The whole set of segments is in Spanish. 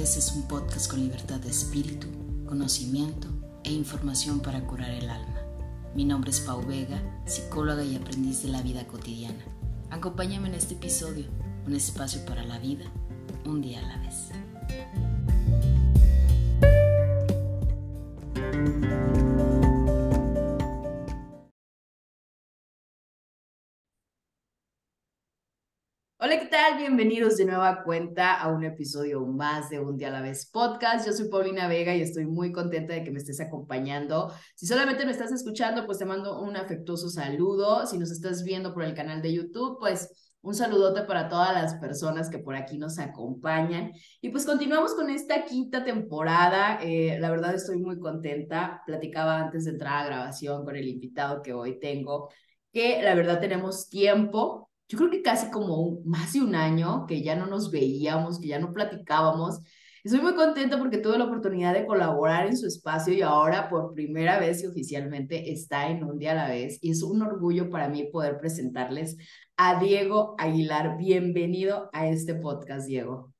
vez es un podcast con libertad de espíritu, conocimiento e información para curar el alma. Mi nombre es Pau Vega, psicóloga y aprendiz de la vida cotidiana. Acompáñame en este episodio, un espacio para la vida, un día a la vez. Hola, ¿qué tal? Bienvenidos de nueva cuenta a un episodio más de Un Día a la Vez podcast. Yo soy Paulina Vega y estoy muy contenta de que me estés acompañando. Si solamente me estás escuchando, pues te mando un afectuoso saludo. Si nos estás viendo por el canal de YouTube, pues un saludote para todas las personas que por aquí nos acompañan. Y pues continuamos con esta quinta temporada. Eh, la verdad estoy muy contenta. Platicaba antes de entrar a grabación con el invitado que hoy tengo, que la verdad tenemos tiempo yo creo que casi como más de un año que ya no nos veíamos, que ya no platicábamos. Estoy muy contenta porque tuve la oportunidad de colaborar en su espacio y ahora por primera vez y oficialmente está en un día a la vez. Y es un orgullo para mí poder presentarles a Diego Aguilar. Bienvenido a este podcast, Diego.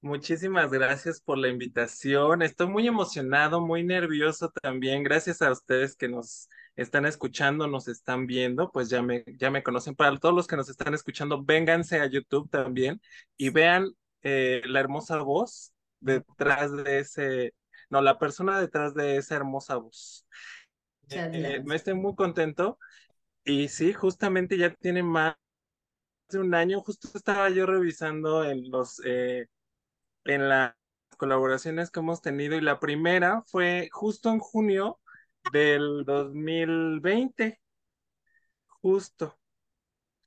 Muchísimas gracias por la invitación. Estoy muy emocionado, muy nervioso también. Gracias a ustedes que nos están escuchando, nos están viendo, pues ya me, ya me conocen. Para todos los que nos están escuchando, vénganse a YouTube también y vean eh, la hermosa voz detrás de ese, no, la persona detrás de esa hermosa voz. Eh, me estoy muy contento y sí, justamente ya tiene más de un año, justo estaba yo revisando en los, eh, en las colaboraciones que hemos tenido y la primera fue justo en junio del 2020, justo.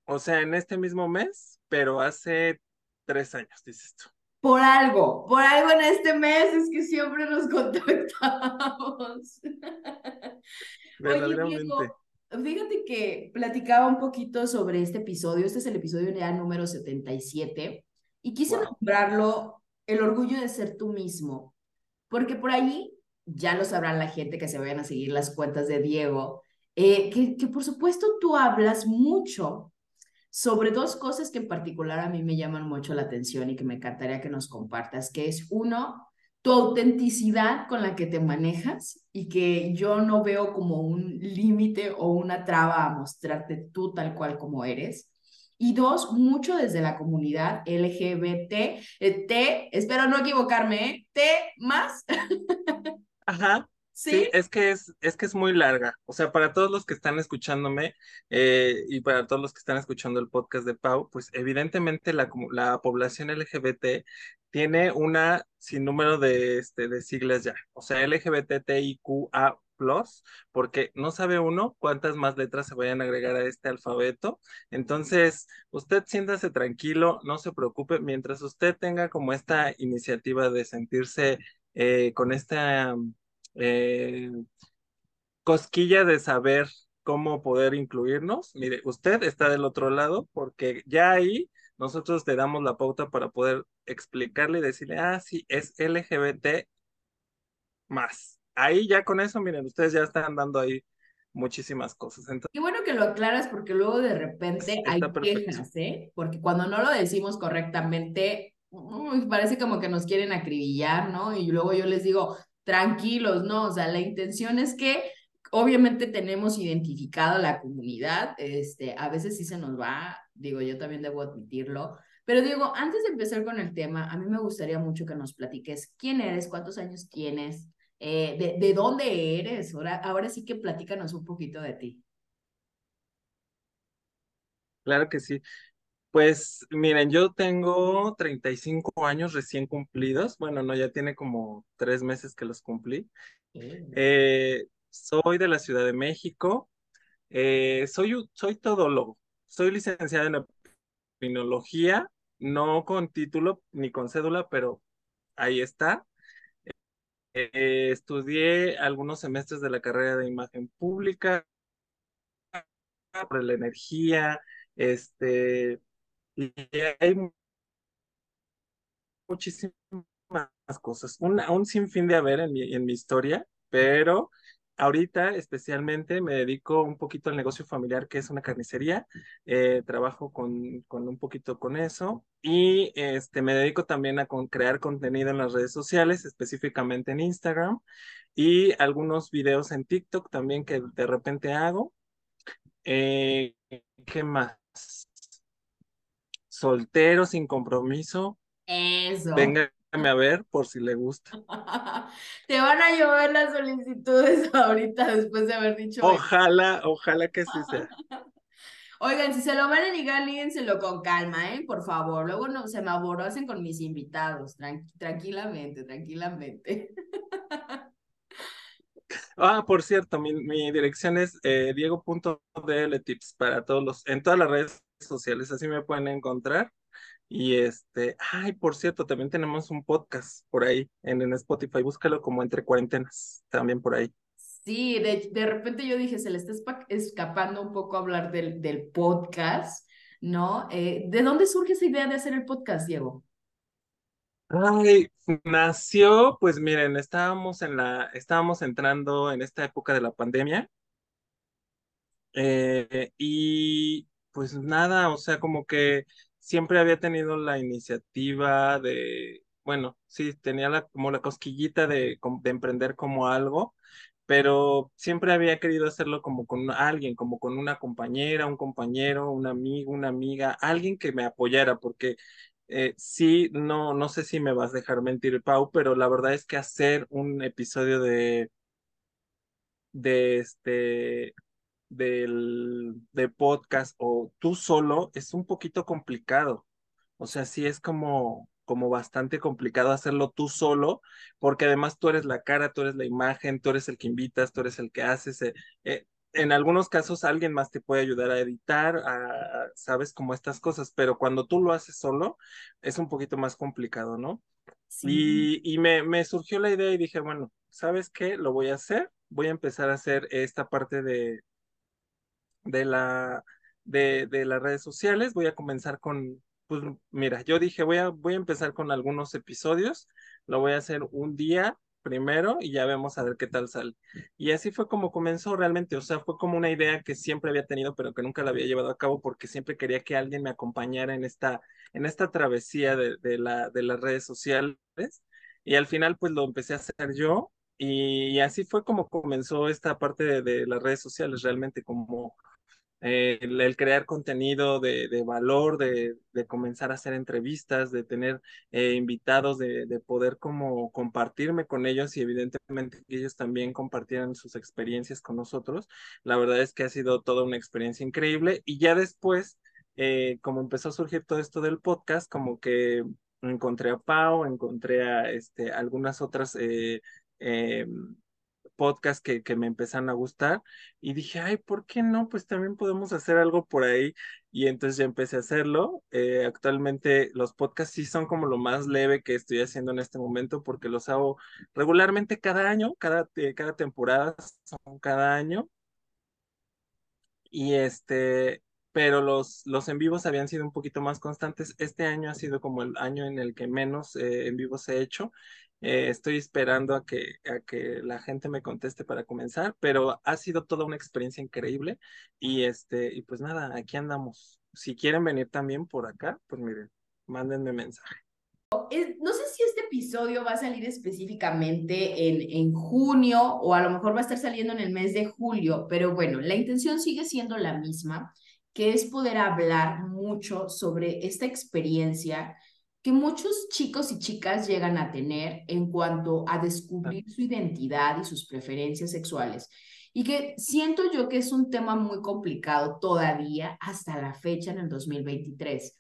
O sea, en este mismo mes, pero hace tres años, dices tú. Por algo, por algo en este mes es que siempre nos contactamos. Verdaderamente. fíjate que platicaba un poquito sobre este episodio. Este es el episodio ya número 77 y quise nombrarlo El orgullo de ser tú mismo, porque por ahí ya lo sabrán la gente que se vayan a seguir las cuentas de Diego, eh, que, por supuesto tú hablas mucho sobre dos cosas que en particular a mí me llaman mucho la atención y que me encantaría que nos compartas, que es uno, tu autenticidad con la que te manejas y que yo no veo como un límite o una traba a mostrarte tú tal cual como eres. Y dos, mucho desde la comunidad LGBT, eh, T, espero no equivocarme, ¿eh? T más. Ajá. ¿Sí? es que es, es que es muy larga. O sea, para todos los que están escuchándome eh, y para todos los que están escuchando el podcast de Pau, pues evidentemente la, la población LGBT tiene una sin número de, este, de siglas ya. O sea, LGBTIQA porque no sabe uno cuántas más letras se vayan a agregar a este alfabeto. Entonces, usted siéntase tranquilo, no se preocupe, mientras usted tenga como esta iniciativa de sentirse eh, con esta eh, cosquilla de saber cómo poder incluirnos. Mire, usted está del otro lado porque ya ahí nosotros te damos la pauta para poder explicarle y decirle, ah, sí, es LGBT más. Ahí ya con eso, miren, ustedes ya están dando ahí muchísimas cosas. Entonces, Qué bueno que lo aclaras porque luego de repente hay quejas, ¿eh? Porque cuando no lo decimos correctamente, parece como que nos quieren acribillar, ¿no? Y luego yo les digo, tranquilos, ¿no? O sea, la intención es que obviamente tenemos identificado la comunidad, este, a veces sí se nos va, digo, yo también debo admitirlo, pero digo, antes de empezar con el tema, a mí me gustaría mucho que nos platiques quién eres, cuántos años tienes, eh, de, de, dónde eres, ahora, ahora sí que platícanos un poquito de ti. Claro que sí. Pues miren, yo tengo 35 años recién cumplidos. Bueno, no, ya tiene como tres meses que los cumplí. Eh, soy de la Ciudad de México. Eh, soy, soy todólogo. Soy licenciada en epinología, no con título ni con cédula, pero ahí está. Eh, estudié algunos semestres de la carrera de imagen pública, sobre la energía, este, y hay muchísimas cosas, un, un sinfín de haber en mi, en mi historia, pero ahorita especialmente me dedico un poquito al negocio familiar que es una carnicería. Eh, trabajo con, con, un poquito con eso y este, me dedico también a crear contenido en las redes sociales, específicamente en Instagram y algunos videos en TikTok también que de repente hago. Eh, ¿Qué más? Soltero, sin compromiso. Eso. Venga a ver por si le gusta. Te van a llover las solicitudes ahorita después de haber dicho. Ojalá, ojalá que sí sea. Oigan, si se lo van a ligar, líguenselo con calma, ¿eh? Por favor. Luego no se me aborocen con mis invitados. tranquilamente, tranquilamente. Ah, por cierto, mi, mi dirección es eh, diego.dltips para todos los, en todas las redes sociales, así me pueden encontrar. Y este, ay, por cierto, también tenemos un podcast por ahí en, en Spotify, búscalo como entre cuarentenas, también por ahí. Sí, de, de repente yo dije, se le está escapando un poco hablar del, del podcast, ¿no? Eh, ¿De dónde surge esa idea de hacer el podcast, Diego? Ay, nació, pues miren, estábamos en la, estábamos entrando en esta época de la pandemia. Eh, y pues nada, o sea, como que siempre había tenido la iniciativa de, bueno, sí, tenía la, como la cosquillita de, de emprender como algo, pero siempre había querido hacerlo como con alguien, como con una compañera, un compañero, un amigo, una amiga, alguien que me apoyara, porque eh, sí, no, no sé si me vas a dejar mentir, Pau, pero la verdad es que hacer un episodio de, de este, de podcast o tú solo es un poquito complicado. O sea, sí es como, como bastante complicado hacerlo tú solo, porque además tú eres la cara, tú eres la imagen, tú eres el que invitas, tú eres el que haces. Eh, eh, en algunos casos alguien más te puede ayudar a editar, a, sabes, como estas cosas, pero cuando tú lo haces solo es un poquito más complicado, ¿no? Y, y me, me surgió la idea y dije, bueno, ¿sabes qué? Lo voy a hacer, voy a empezar a hacer esta parte de, de, la, de, de las redes sociales. Voy a comenzar con, pues mira, yo dije, voy a, voy a empezar con algunos episodios, lo voy a hacer un día primero y ya vemos a ver qué tal sale. Y así fue como comenzó realmente, o sea, fue como una idea que siempre había tenido, pero que nunca la había llevado a cabo porque siempre quería que alguien me acompañara en esta, en esta travesía de, la, de las redes sociales. Y al final, pues lo empecé a hacer yo. Y, así fue como comenzó esta parte de, de las redes sociales, realmente como eh, el, crear contenido de, de valor, de, de, comenzar a hacer entrevistas, de tener eh, invitados, de, de, poder como compartirme con ellos y evidentemente que ellos también compartieran sus experiencias con nosotros. La verdad es que ha sido toda una experiencia increíble y ya después, eh, como empezó a surgir todo esto del podcast, como que encontré a Pau, encontré a este, algunas otras eh, em, podcast que, que me empezaron a gustar y dije, ay, ¿por qué no? Pues también podemos hacer algo por ahí y entonces ya empecé a hacerlo. Eh, actualmente los podcasts sí son como lo más leve que estoy haciendo en este momento porque los hago regularmente cada año, cada, cada temporada son cada año. Y este, pero los, los en vivos habían sido un poquito más constantes. Este año ha sido como el año en el que menos eh, en vivos he hecho eh, estoy esperando a que, a que la gente me conteste para comenzar, pero ha sido toda una experiencia increíble y, este, y pues nada, aquí andamos. Si quieren venir también por acá, pues miren, mándenme mensaje. No sé si este episodio va a salir específicamente en, en junio o a lo mejor va a estar saliendo en el mes de julio, pero bueno, la intención sigue siendo la misma, que es poder hablar mucho sobre esta experiencia que muchos chicos y chicas llegan a tener en cuanto a descubrir su identidad y sus preferencias sexuales. Y que siento yo que es un tema muy complicado todavía hasta la fecha en el 2023.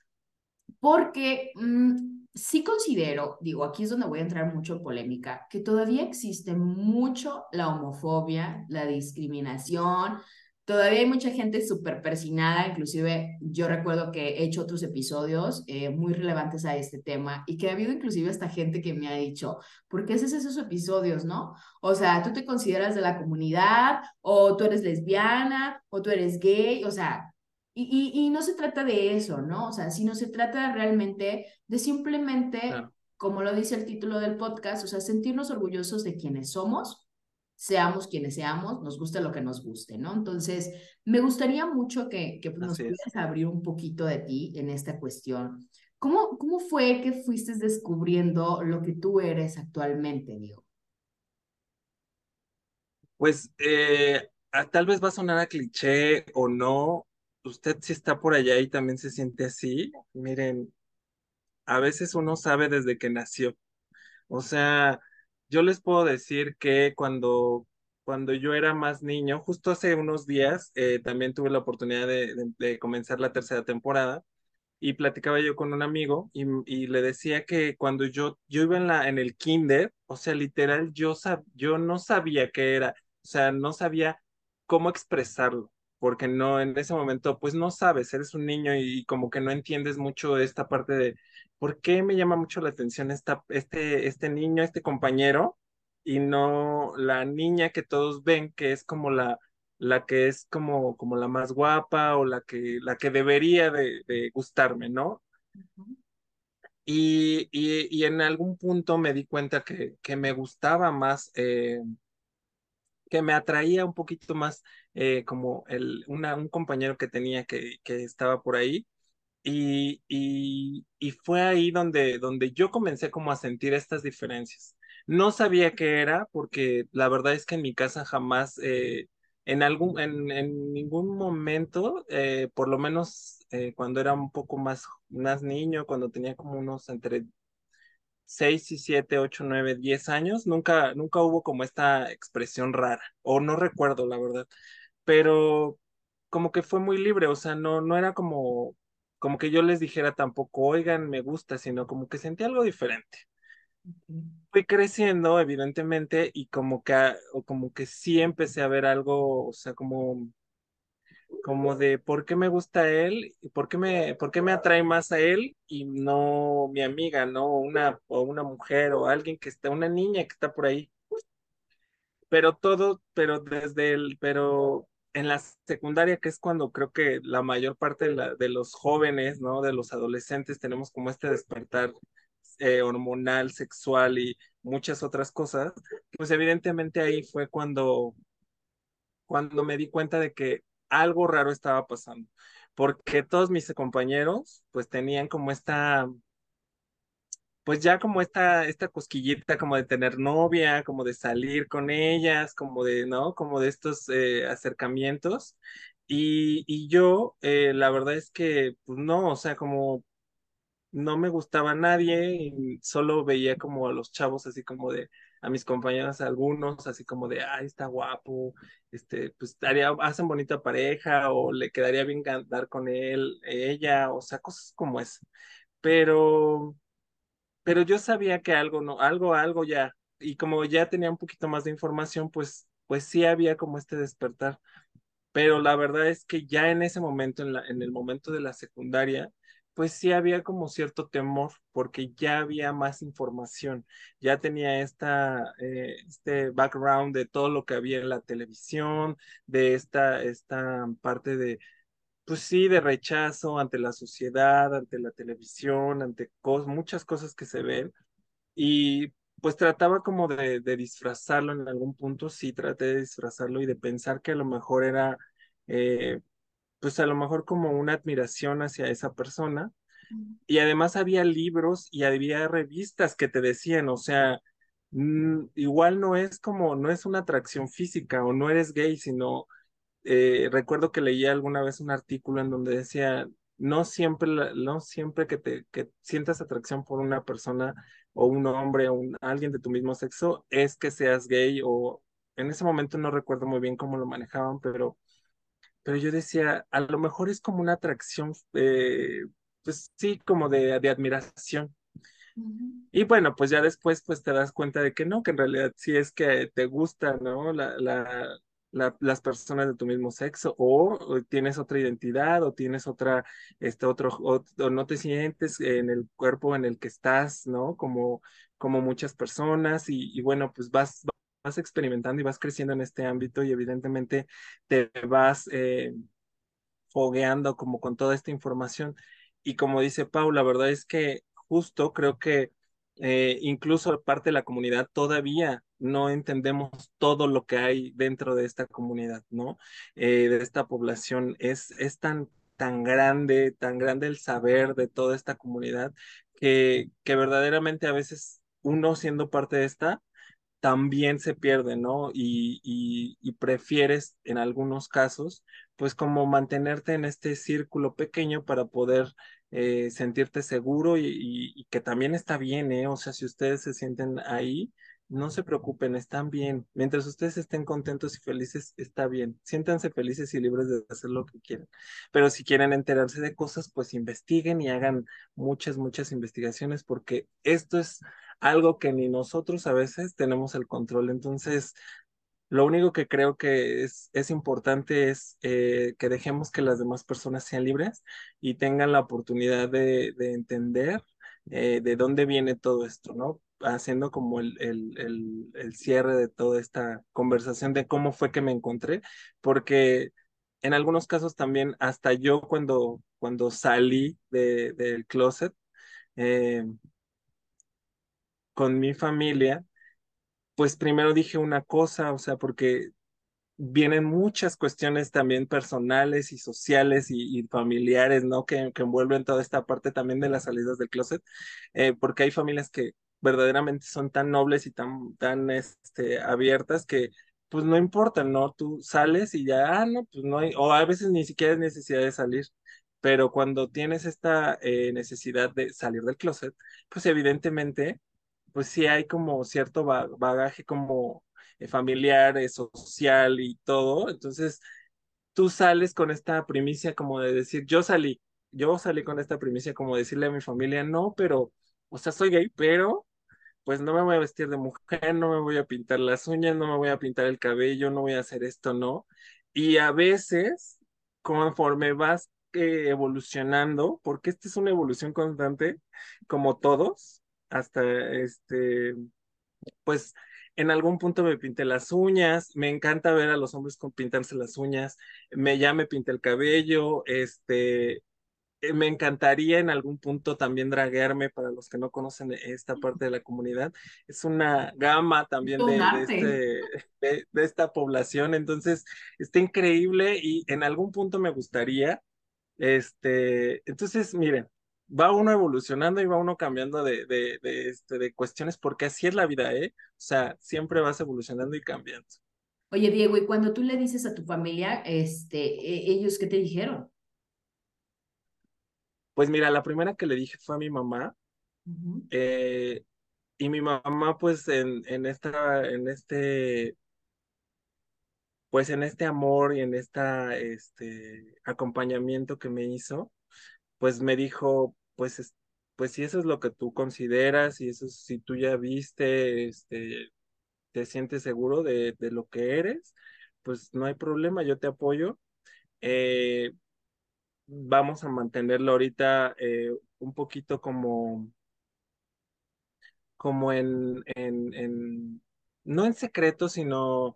Porque mm, sí considero, digo, aquí es donde voy a entrar mucho en polémica, que todavía existe mucho la homofobia, la discriminación, Todavía hay mucha gente súper persinada, inclusive yo recuerdo que he hecho otros episodios eh, muy relevantes a este tema y que ha habido inclusive hasta gente que me ha dicho, ¿por qué haces esos episodios, no? O sea, tú te consideras de la comunidad o tú eres lesbiana o tú eres gay, o sea, y, y, no se trata de eso, ¿no? O sea, sino se trata realmente de simplemente, como lo dice el título del podcast, o sea, sentirnos orgullosos de quienes somos seamos quienes seamos, nos guste lo que nos guste, ¿no? Entonces, me gustaría mucho que, que pues, nos pudieras abrir un poquito de ti en esta cuestión. ¿Cómo, ¿Cómo fue que fuiste descubriendo lo que tú eres actualmente, Diego? Pues eh, tal vez va a sonar a cliché o no. Usted si está por allá y también se siente así. Miren, a veces uno sabe desde que nació. O sea, yo les puedo decir que cuando, cuando yo era más niño, justo hace unos días, eh, también tuve la oportunidad de, comenzar la tercera temporada y platicaba yo con un amigo y, le decía que cuando yo, yo iba en, la, en el kinder, o sea, literal, yo, sab, yo no sabía qué era, o sea, no sabía cómo expresarlo, porque no, en ese momento, pues no sabes, eres un niño y como que no entiendes mucho esta parte de ¿por qué me llama mucho la atención esta, este, este niño, este compañero, y no la niña que todos ven, que es como la, la que es como, como la más guapa o la que, la que debería de, gustarme, ¿no? y, y, en algún punto me di cuenta que, que me gustaba más, eh, que me atraía un poquito más eh, como el, un compañero que tenía que, que estaba por ahí y, y, fue ahí donde, donde yo comencé como a sentir estas diferencias. No sabía qué era porque la verdad es que en mi casa jamás, eh, en, algún, en, en, ningún momento, eh, por lo menos cuando era un poco más, más niño, cuando tenía como unos entre 6 y 7, 8, 9, 10 años, nunca, nunca hubo como esta expresión rara, o no recuerdo la verdad, pero como que fue muy libre, o sea, no, no era como como que yo les dijera tampoco, oigan, me gusta, sino como que sentí algo diferente. Fui creciendo, evidentemente, y como que, o como que sí empecé a ver algo, o sea, como, como de por qué me gusta él, y por qué me, por qué me atrae más a él y no mi amiga, ¿no? Una, o una mujer o alguien que está, una niña que está por ahí. Pero todo, pero desde el, pero en la secundaria, que es cuando creo que la mayor parte de, los jóvenes, ¿no? De los adolescentes tenemos como este despertar eh, hormonal, sexual y muchas otras cosas, pues evidentemente ahí fue cuando, cuando me di cuenta de que algo raro estaba pasando, porque todos mis compañeros pues tenían como esta pues ya como esta, esta cosquillita como de tener novia, como de salir con ellas, como de, ¿no? Como de estos eh, acercamientos. Y, y yo, eh, la verdad es que, pues no, o sea, como no me gustaba nadie y solo veía como a los chavos así como de, a mis compañeros algunos, así como de, ay, está guapo, este, pues haría, hacen bonita pareja o le quedaría bien andar con él, ella, o sea, cosas como eso. Pero pero yo sabía que algo, no, algo, algo ya, y como ya tenía un poquito más de información, pues, pues sí había como este despertar. Pero la verdad es que ya en ese momento, en, la, en el momento de la secundaria, pues sí había como cierto temor, porque ya había más información, ya tenía eh, este background de todo lo que había en la televisión, de esta, esta parte de, pues sí, de rechazo ante la sociedad, ante la televisión, ante muchas cosas que se ven. Y pues trataba como de, disfrazarlo en algún punto, sí traté de disfrazarlo y de pensar que a lo mejor era, eh, pues a lo mejor como una admiración hacia esa persona. Y además había libros y había revistas que te decían, o sea, igual no es como, no es una atracción física o no eres gay, sino eh, recuerdo que leía alguna vez un artículo en donde decía, no siempre, no siempre que te que sientas atracción por una persona o un hombre o un, alguien de tu mismo sexo es que seas gay o en ese momento no recuerdo muy bien cómo lo manejaban, pero, pero yo decía, a lo mejor es como una atracción, eh, pues sí, como de, de admiración. Y bueno, pues ya después pues te das cuenta de que no, que en realidad sí es que te gusta, ¿no? La, la, las personas de tu mismo sexo o, tienes otra identidad o tienes otra, este otro, o, no te sientes en el cuerpo en el que estás, ¿no? Como, como muchas personas y, bueno, pues vas, vas experimentando y vas creciendo en este ámbito y evidentemente te vas eh, fogueando como con toda esta información. Y como dice Pau, la verdad es que justo creo que eh, incluso parte de la comunidad todavía no entendemos todo lo que hay dentro de esta comunidad, ¿no? Eh, de esta población. Es, es tan, tan grande, tan grande el saber de toda esta comunidad que, que verdaderamente a veces uno siendo parte de esta, también se pierde, ¿no? Y, y, prefieres en algunos casos, pues como mantenerte en este círculo pequeño para poder eh, sentirte seguro y, y, que también está bien, ¿eh? O sea, si ustedes se sienten ahí, no se preocupen, están bien. Mientras ustedes estén contentos y felices, está bien. Siéntanse felices y libres de hacer lo que quieran. Pero si quieren enterarse de cosas, pues investiguen y hagan muchas, muchas investigaciones, porque esto es algo que ni nosotros a veces tenemos el control. Entonces, lo único que creo que es, es importante es eh, que dejemos que las demás personas sean libres y tengan la oportunidad de, de entender eh, de dónde viene todo esto, ¿no? Haciendo como el, el, el, cierre de toda esta conversación de cómo fue que me encontré, porque en algunos casos también, hasta yo cuando, cuando salí de, del closet eh, con mi familia, pues primero dije una cosa, o sea, porque vienen muchas cuestiones también personales y sociales y, familiares, ¿no? Que, que, envuelven toda esta parte también de las salidas del closet, eh, porque hay familias que verdaderamente son tan nobles y tan, tan este, abiertas que pues no importa, ¿no? Tú sales y ya, ah, no, pues no hay, o a veces ni siquiera es necesidad de salir, pero cuando tienes esta eh, necesidad de salir del closet, pues evidentemente, pues sí hay como cierto bagaje como eh, familiar, eh, social y todo. Entonces, tú sales con esta primicia como de decir, yo salí, yo salí con esta primicia como decirle a mi familia, no, pero, o sea, soy gay, pero pues no me voy a vestir de mujer, no me voy a pintar las uñas, no me voy a pintar el cabello, no voy a hacer esto, no. Y a veces, conforme vas eh, evolucionando, porque esta es una evolución constante, como todos, hasta este, pues en algún punto me pinté las uñas, me encanta ver a los hombres con pintarse las uñas, me ya me pinté el cabello, este, eh, me encantaría en algún punto también draguearme para los que no conocen esta parte de la comunidad. Es una gama también de, este, de, esta población, entonces está increíble y en algún punto me gustaría, este, entonces miren, va uno evolucionando y va uno cambiando de, de, de, este, de cuestiones, porque así es la vida, ¿eh? O sea, siempre vas evolucionando y cambiando. Oye, Diego, y cuando tú le dices a tu familia, este, e, ¿ellos qué te dijeron? Pues mira, la primera que le dije fue a mi mamá. Eh, y mi mamá, pues, en, en esta, en este, pues en este amor y en este, acompañamiento que me hizo, pues me dijo, pues, pues si eso es lo que tú consideras, y eso si tú ya viste, este, te sientes seguro de, de lo que eres, pues no hay problema, yo te apoyo. Eh, vamos a mantenerlo ahorita eh, un poquito como, como en, en, en, no en secreto, sino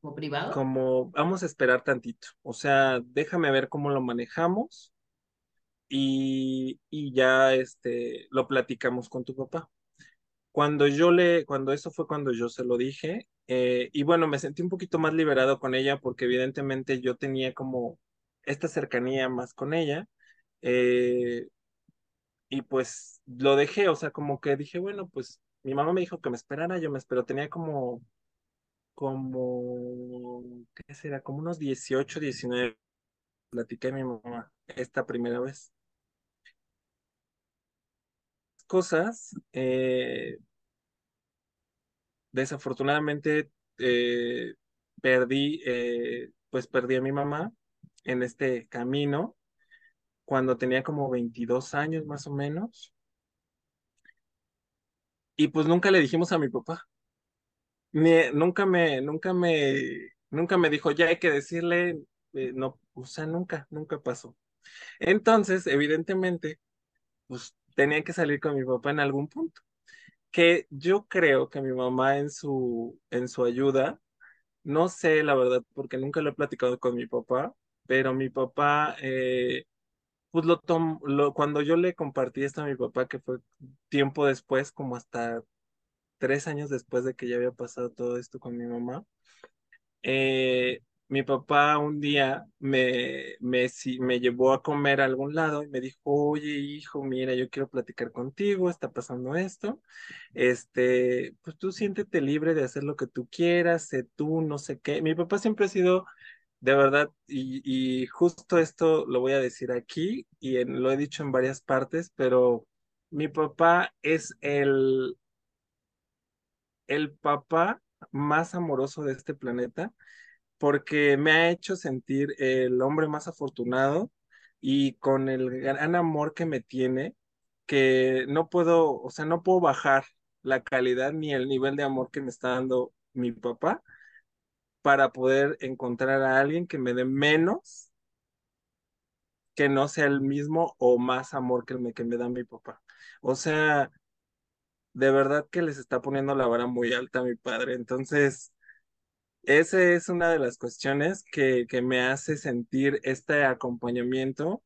como privado. Como vamos a esperar tantito. O sea, déjame ver cómo lo manejamos y, y ya este, lo platicamos con tu papá. Cuando yo le, cuando eso fue cuando yo se lo dije, eh, y bueno, me sentí un poquito más liberado con ella porque evidentemente yo tenía como esta cercanía más con ella. Eh, y pues lo dejé, o sea, como que dije, bueno, pues mi mamá me dijo que me esperara, yo me espero, tenía como, como, ¿qué será? Como unos 18, 19, platiqué a mi mamá esta primera vez cosas, eh, desafortunadamente eh, perdí, eh, pues perdí a mi mamá en este camino cuando tenía como 22 años más o menos. Y pues nunca le dijimos a mi papá. nunca me, nunca me, nunca me dijo, ya hay que decirle, no, o sea, nunca, nunca pasó. Entonces, evidentemente, pues tenía que salir con mi papá en algún punto. Que yo creo que mi mamá en su, en su ayuda, no sé la verdad, porque nunca lo he platicado con mi papá, pero mi papá, eh, pues lo, lo cuando yo le compartí esto a mi papá, que fue tiempo después, como hasta tres años después de que ya había pasado todo esto con mi mamá, eh, mi papá un día me, me, me llevó a comer a algún lado y me dijo, oye, hijo, mira, yo quiero platicar contigo, está pasando esto, este, pues tú siéntete libre de hacer lo que tú quieras, sé tú, no sé qué. Mi papá siempre ha sido, de verdad, y, y justo esto lo voy a decir aquí y lo he dicho en varias partes, pero mi papá es el, el papá más amoroso de este planeta porque me ha hecho sentir el hombre más afortunado y con el gran amor que me tiene, que no puedo, o sea, no puedo bajar la calidad ni el nivel de amor que me está dando mi papá para poder encontrar a alguien que me dé menos que no sea el mismo o más amor que, me, que me da mi papá. O sea, de verdad que les está poniendo la vara muy alta mi padre. Entonces, esa es una de las cuestiones que, que me hace sentir este acompañamiento,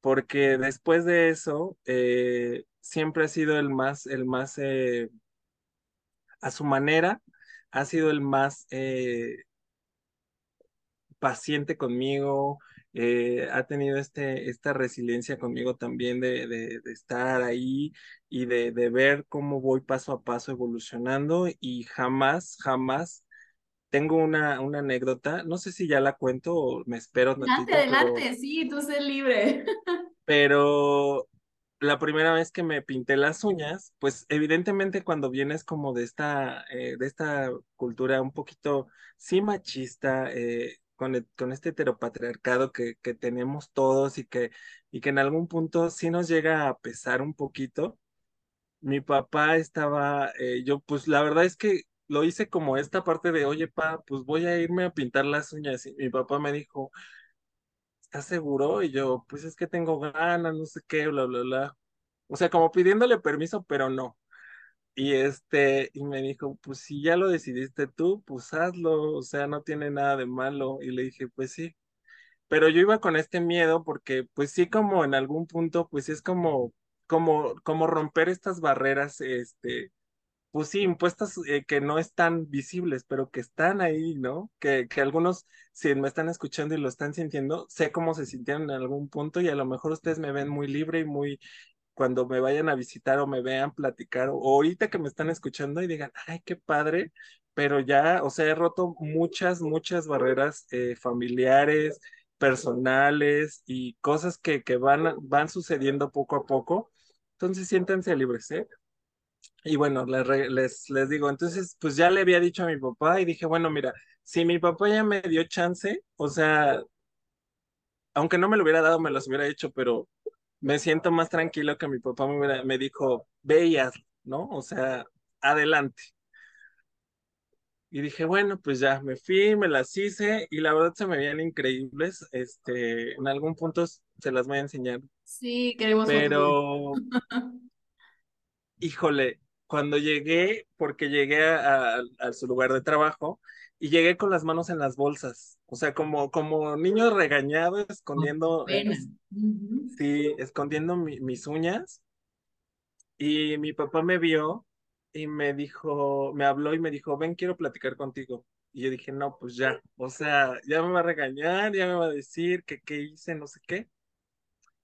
porque después de eso, eh, siempre ha sido el más, el más, eh, a su manera, ha sido el más eh, paciente conmigo, ha tenido este, esta resiliencia conmigo también de, de, de estar ahí y de, de, ver cómo voy paso a paso evolucionando y jamás, jamás tengo una, una anécdota, no sé si ya la cuento o me espero. Adelante, adelante, sí, tú sé libre. Pero la primera vez que me pinté las uñas, pues evidentemente cuando vienes como de esta, eh, de esta cultura un poquito, sí machista, eh, con, con, este heteropatriarcado que, que tenemos todos y que, y que en algún punto sí nos llega a pesar un poquito. Mi papá estaba, eh, yo pues la verdad es que lo hice como esta parte de, oye, pa, pues voy a irme a pintar las uñas. Y mi papá me dijo, ¿estás seguro? Y yo, pues es que tengo ganas, no sé qué, bla, bla, bla. O sea, como pidiéndole permiso, pero no. Y este, y me dijo, pues si ya lo decidiste tú, pues hazlo, o sea, no tiene nada de malo. Y le dije, pues sí. Pero yo iba con este miedo porque, pues sí, como en algún punto, pues es como, como, como romper estas barreras, este, pues sí, impuestas eh, que no están visibles, pero que están ahí, ¿no? Que, que algunos, si me están escuchando y lo están sintiendo, sé cómo se sintieron en algún punto y a lo mejor ustedes me ven muy libre y muy, cuando me vayan a visitar o me vean platicar, o ahorita que me están escuchando y digan, ay, qué padre, pero ya, o sea, he roto muchas, muchas barreras eh, familiares, personales y cosas que, que van, van sucediendo poco a poco. Entonces siéntense libres, ¿eh? Y bueno, les, les, digo, entonces, pues ya le había dicho a mi papá y dije, bueno, mira, si mi papá ya me dio chance, o sea, aunque no me lo hubiera dado, me los hubiera hecho, pero me siento más tranquilo que mi papá me, me dijo, ve ¿no? O sea, adelante. Y dije, bueno, pues ya me fui, me las hice y la verdad se me veían increíbles. Este, en algún punto se las voy a enseñar. Sí, queremos Pero, híjole, cuando llegué, porque llegué a, su lugar de trabajo y llegué con las manos en las bolsas, o sea, como, como niño regañado, escondiendo, sí, escondiendo mis uñas. Y mi papá me vio y me dijo, me habló y me dijo, ven, quiero platicar contigo. Y yo dije, no, pues ya, o sea, ya me va a regañar, ya me va a decir que qué hice, no sé qué.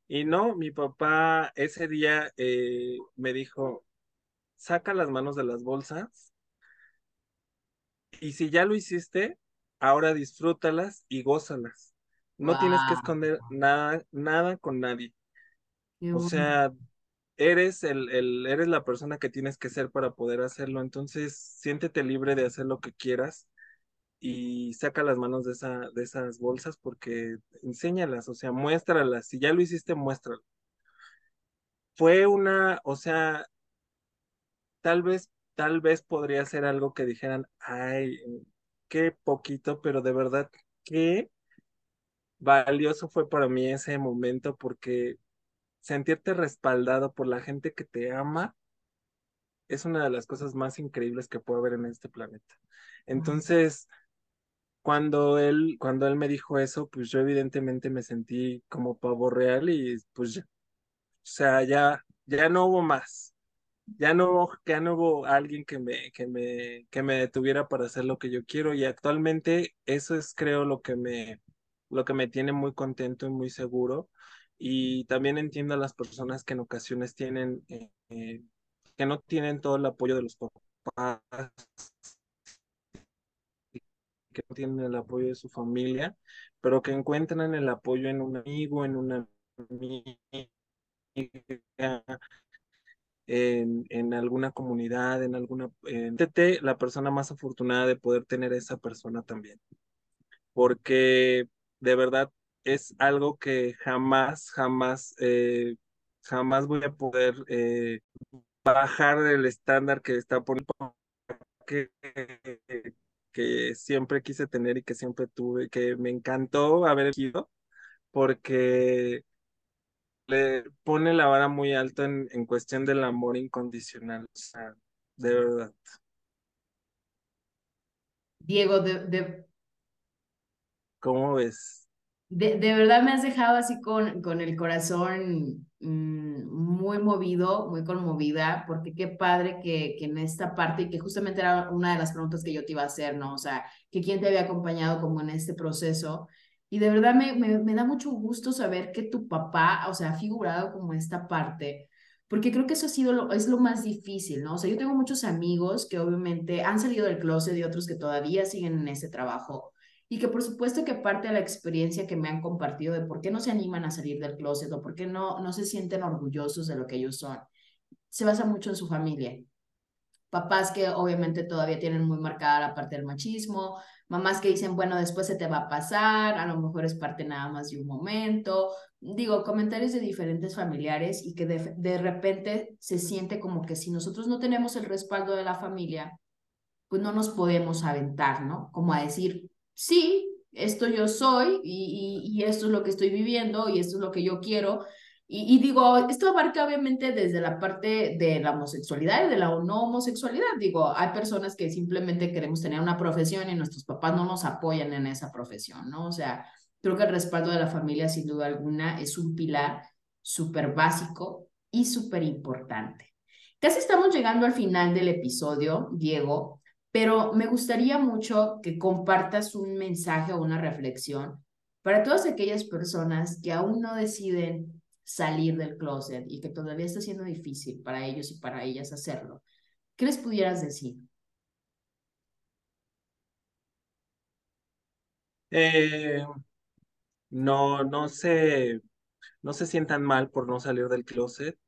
Y no, mi papá ese día eh, me dijo, saca las manos de las bolsas y si ya lo hiciste, ahora disfrútalas y gózalas. No tienes que esconder nada, nada con nadie. o sea, eres el, el, eres la persona que tienes que ser para poder hacerlo. Entonces, siéntete libre de hacer lo que quieras y saca las manos de, esa, de esas bolsas porque enséñalas, o sea, muéstralas. Si ya lo hiciste, muéstralo. Fue una, o sea, tal vez, tal vez podría ser algo que dijeran, ay, qué poquito, pero de verdad, qué valioso fue para mí ese momento porque sentirte respaldado por la gente que te ama es una de las cosas más increíbles que puede haber en este planeta. Entonces, cuando él, cuando él me dijo eso, pues yo evidentemente me sentí como pavo real y pues ya, o sea, ya, ya no hubo más ya no, ya no hubo alguien que me, que me, que me detuviera para hacer lo que yo quiero y actualmente eso es creo lo que me, lo que me tiene muy contento y muy seguro. Y también entiendo a las personas que en ocasiones tienen, eh, eh, que no tienen todo el apoyo de los papás, que no tienen el apoyo de su familia, pero que encuentran el apoyo en un amigo, en una amiga, en, en alguna comunidad, en alguna... En TT, la persona más afortunada de poder tener esa persona también. Porque de verdad es algo que jamás, jamás, eh, jamás voy a poder eh, bajar del estándar que está por que, que siempre quise tener y que siempre tuve, que me encantó haber elegido, porque le pone la vara muy alto en, en cuestión del amor incondicional, o sea, de verdad. Diego, de, de... ¿Cómo ves? De, de, verdad me has dejado así con, con el corazón mmm, muy movido, muy conmovida, porque qué padre que, que, en esta parte, y que justamente era una de las preguntas que yo te iba a hacer, ¿no? O sea, que quién te había acompañado como en este proceso. Y de verdad me, me, me da mucho gusto saber que tu papá, o sea, ha figurado como esta parte, porque creo que eso ha sido lo, es lo más difícil, ¿no? O sea, yo tengo muchos amigos que obviamente han salido del closet y otros que todavía siguen en ese trabajo y que por supuesto que parte de la experiencia que me han compartido de por qué no se animan a salir del closet o por qué no, no se sienten orgullosos de lo que ellos son, se basa mucho en su familia. Papás que obviamente todavía tienen muy marcada la parte del machismo, mamás que dicen, bueno, después se te va a pasar, a lo mejor es parte nada más de un momento. Digo, comentarios de diferentes familiares y que de, de repente se siente como que si nosotros no tenemos el respaldo de la familia, pues no nos podemos aventar, ¿no? Como a decir, sí, esto yo soy y, y, y, esto es lo que estoy viviendo y esto es lo que yo quiero. Y, digo, esto abarca obviamente desde la parte de la homosexualidad y de la no homosexualidad. Digo, hay personas que simplemente queremos tener una profesión y nuestros papás no nos apoyan en esa profesión, ¿no? O sea, creo que el respaldo de la familia, sin duda alguna, es un pilar súper básico y súper importante. Casi estamos llegando al final del episodio, Diego pero me gustaría mucho que compartas un mensaje o una reflexión para todas aquellas personas que aún no deciden salir del closet y que todavía está siendo difícil para ellos y para ellas hacerlo. ¿Qué les pudieras decir? Eh, no, no se, no se sientan mal por no salir del closet.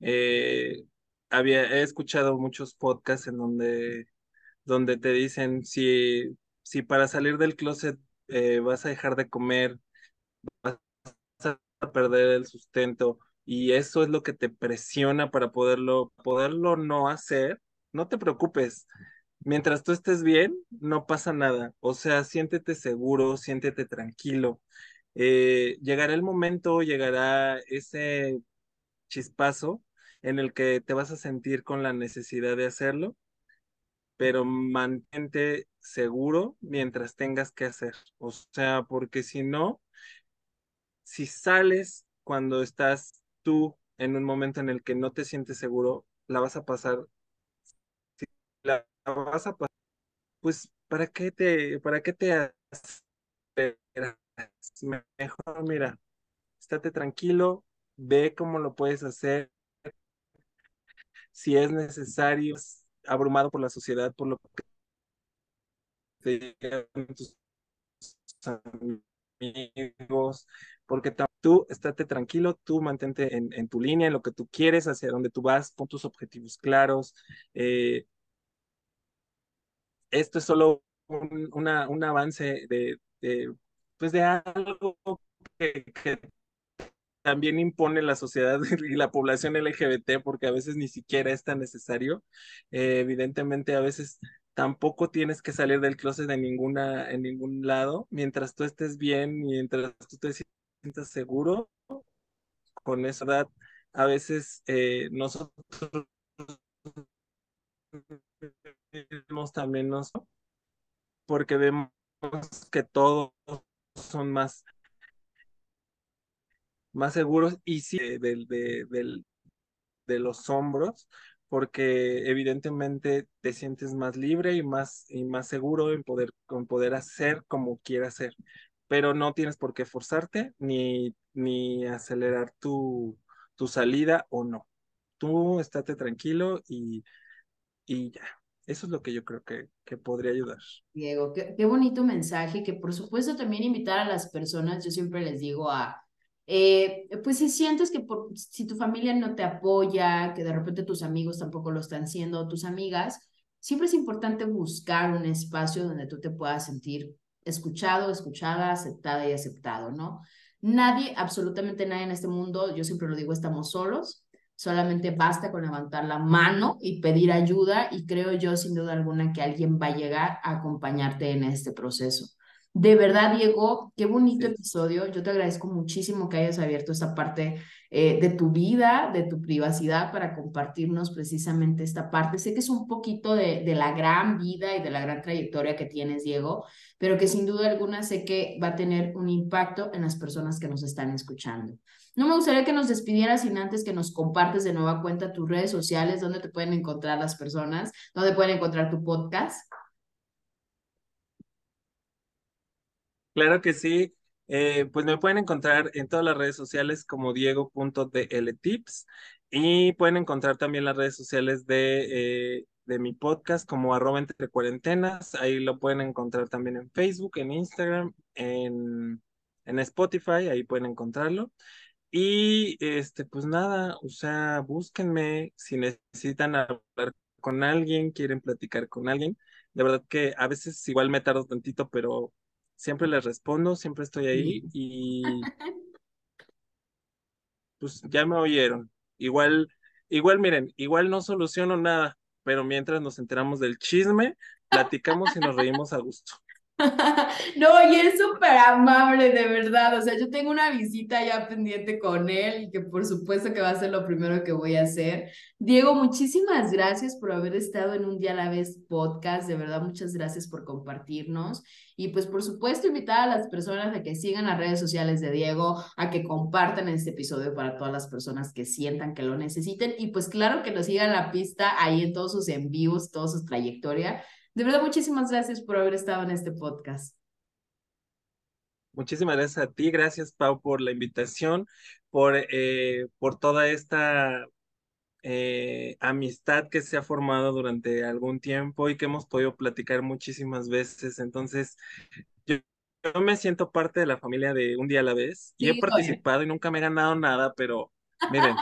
Eh, había, he escuchado muchos podcasts en donde donde te dicen si, si para salir del closet eh, vas a dejar de comer, perder el sustento y eso es lo que te presiona para poderlo, poderlo no hacer, no te preocupes. Mientras tú estés bien, no pasa nada. O sea, siéntete seguro, siéntete tranquilo. Eh, llegará el momento, llegará ese chispazo en el que te vas a sentir con la necesidad de hacerlo pero mantente seguro mientras tengas que hacer. O sea, porque si no, si sales cuando estás tú en un momento en el que no te sientes seguro, la vas a pasar. Si la vas a pasar, pues, ¿para qué te, para qué te Mejor, mira, estate tranquilo, ve cómo lo puedes hacer. Si es necesario, abrumado por la sociedad, por lo que te tus amigos, porque tú estate tranquilo, tú mantente en, tu línea, en lo que tú quieres, hacia donde tú vas, pon tus objetivos claros. Eh, esto es solo un, una, un avance de, pues de algo que, que también impone la sociedad y la población LGBT, porque a veces ni siquiera es tan necesario. Eh, evidentemente, a veces tampoco tienes que salir del closet de ninguna, en ningún lado, mientras tú estés bien, mientras tú te sientas seguro, con esa edad, a veces eh, nosotros también nos porque vemos que todos son más más seguros y sí del, del, de los hombros, porque evidentemente te sientes más libre y más, y más seguro en poder, en poder hacer como quieras hacer, pero no tienes por qué forzarte ni, ni acelerar tu, tu salida o no. Tú estate tranquilo y, y ya. Eso es lo que yo creo que, que podría ayudar. Diego, qué, qué bonito mensaje, que por supuesto también invitar a las personas, yo siempre les digo a, eh, pues si sientes que si tu familia no te apoya, que de repente tus amigos tampoco lo están haciendo, tus amigas, siempre es importante buscar un espacio donde tú te puedas sentir escuchado, escuchada, aceptada y aceptado, ¿no? Nadie, absolutamente nadie en este mundo, yo siempre lo digo, estamos solos, Solamente basta con levantar la mano y pedir ayuda y creo yo sin duda alguna que alguien va a llegar a acompañarte en este proceso. De verdad, Diego, qué bonito episodio. Yo te agradezco muchísimo que hayas abierto esta parte eh, de tu vida, de tu privacidad, para compartirnos precisamente esta parte. Sé que es un poquito de, de la gran vida y de la gran trayectoria que tienes, Diego, pero que sin duda alguna sé que va a tener un impacto en las personas que nos están escuchando. No me gustaría que nos despidieras sin antes que nos compartes de nueva cuenta tus redes sociales, dónde te pueden encontrar las personas, dónde pueden encontrar tu podcast. Claro que sí. Eh, pues me pueden encontrar en todas las redes sociales como diego.dltips y pueden encontrar también las redes sociales de, eh, de mi podcast como arroba entre cuarentenas. Ahí lo pueden encontrar también en Facebook, en Instagram, en, en Spotify, ahí pueden encontrarlo. Y este, pues nada, o sea, búsquenme si necesitan hablar con alguien, quieren platicar con alguien. De verdad que a veces igual me tardo tantito, pero siempre les respondo, siempre estoy ahí y pues ya me oyeron. Igual, igual miren, igual no soluciono nada, pero mientras nos enteramos del chisme, platicamos y nos reímos a gusto. No, y es súper amable, de verdad. O sea, yo tengo una visita ya pendiente con él y que por supuesto que va a ser lo primero que voy a hacer. Diego, muchísimas gracias por haber estado en un día a la vez podcast. De verdad, muchas gracias por compartirnos. Y pues por supuesto invitar a las personas a que sigan las redes sociales de Diego, a que compartan este episodio para todas las personas que sientan que lo necesiten. Y pues claro que nos sigan la pista ahí en todos sus envíos, toda su trayectoria de verdad, muchísimas gracias por haber estado en este podcast. Muchísimas gracias a ti, gracias Pau por la invitación, por, eh, por toda esta eh, amistad que se ha formado durante algún tiempo y que hemos podido platicar muchísimas veces. Entonces, yo, me siento parte de la familia de Un Día a la Vez y he participado y nunca me he ganado nada, pero miren,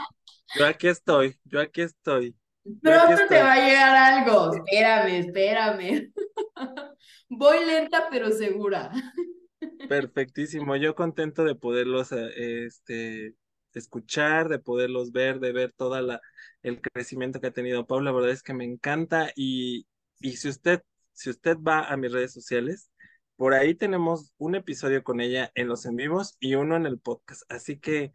yo aquí estoy, yo aquí estoy. Pronto te va a llegar algo. Espérame, espérame. Voy lenta pero segura. Perfectísimo. Yo contento de poderlos eh, este, escuchar, de poderlos ver, de ver toda la el crecimiento que ha tenido Paula. La verdad es que me encanta y, y si usted si usted va a mis redes sociales, por ahí tenemos un episodio con ella en los en vivos y uno en el podcast. Así que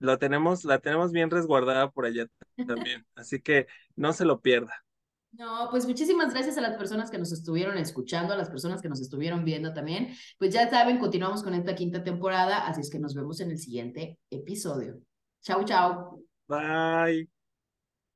lo tenemos, la tenemos bien resguardada por allá también. Así que no se lo pierda. No, pues muchísimas gracias a las personas que nos estuvieron escuchando, a las personas que nos estuvieron viendo también. Pues ya saben, continuamos con esta quinta temporada, así es que nos vemos en el siguiente episodio. Chau, chau. Bye.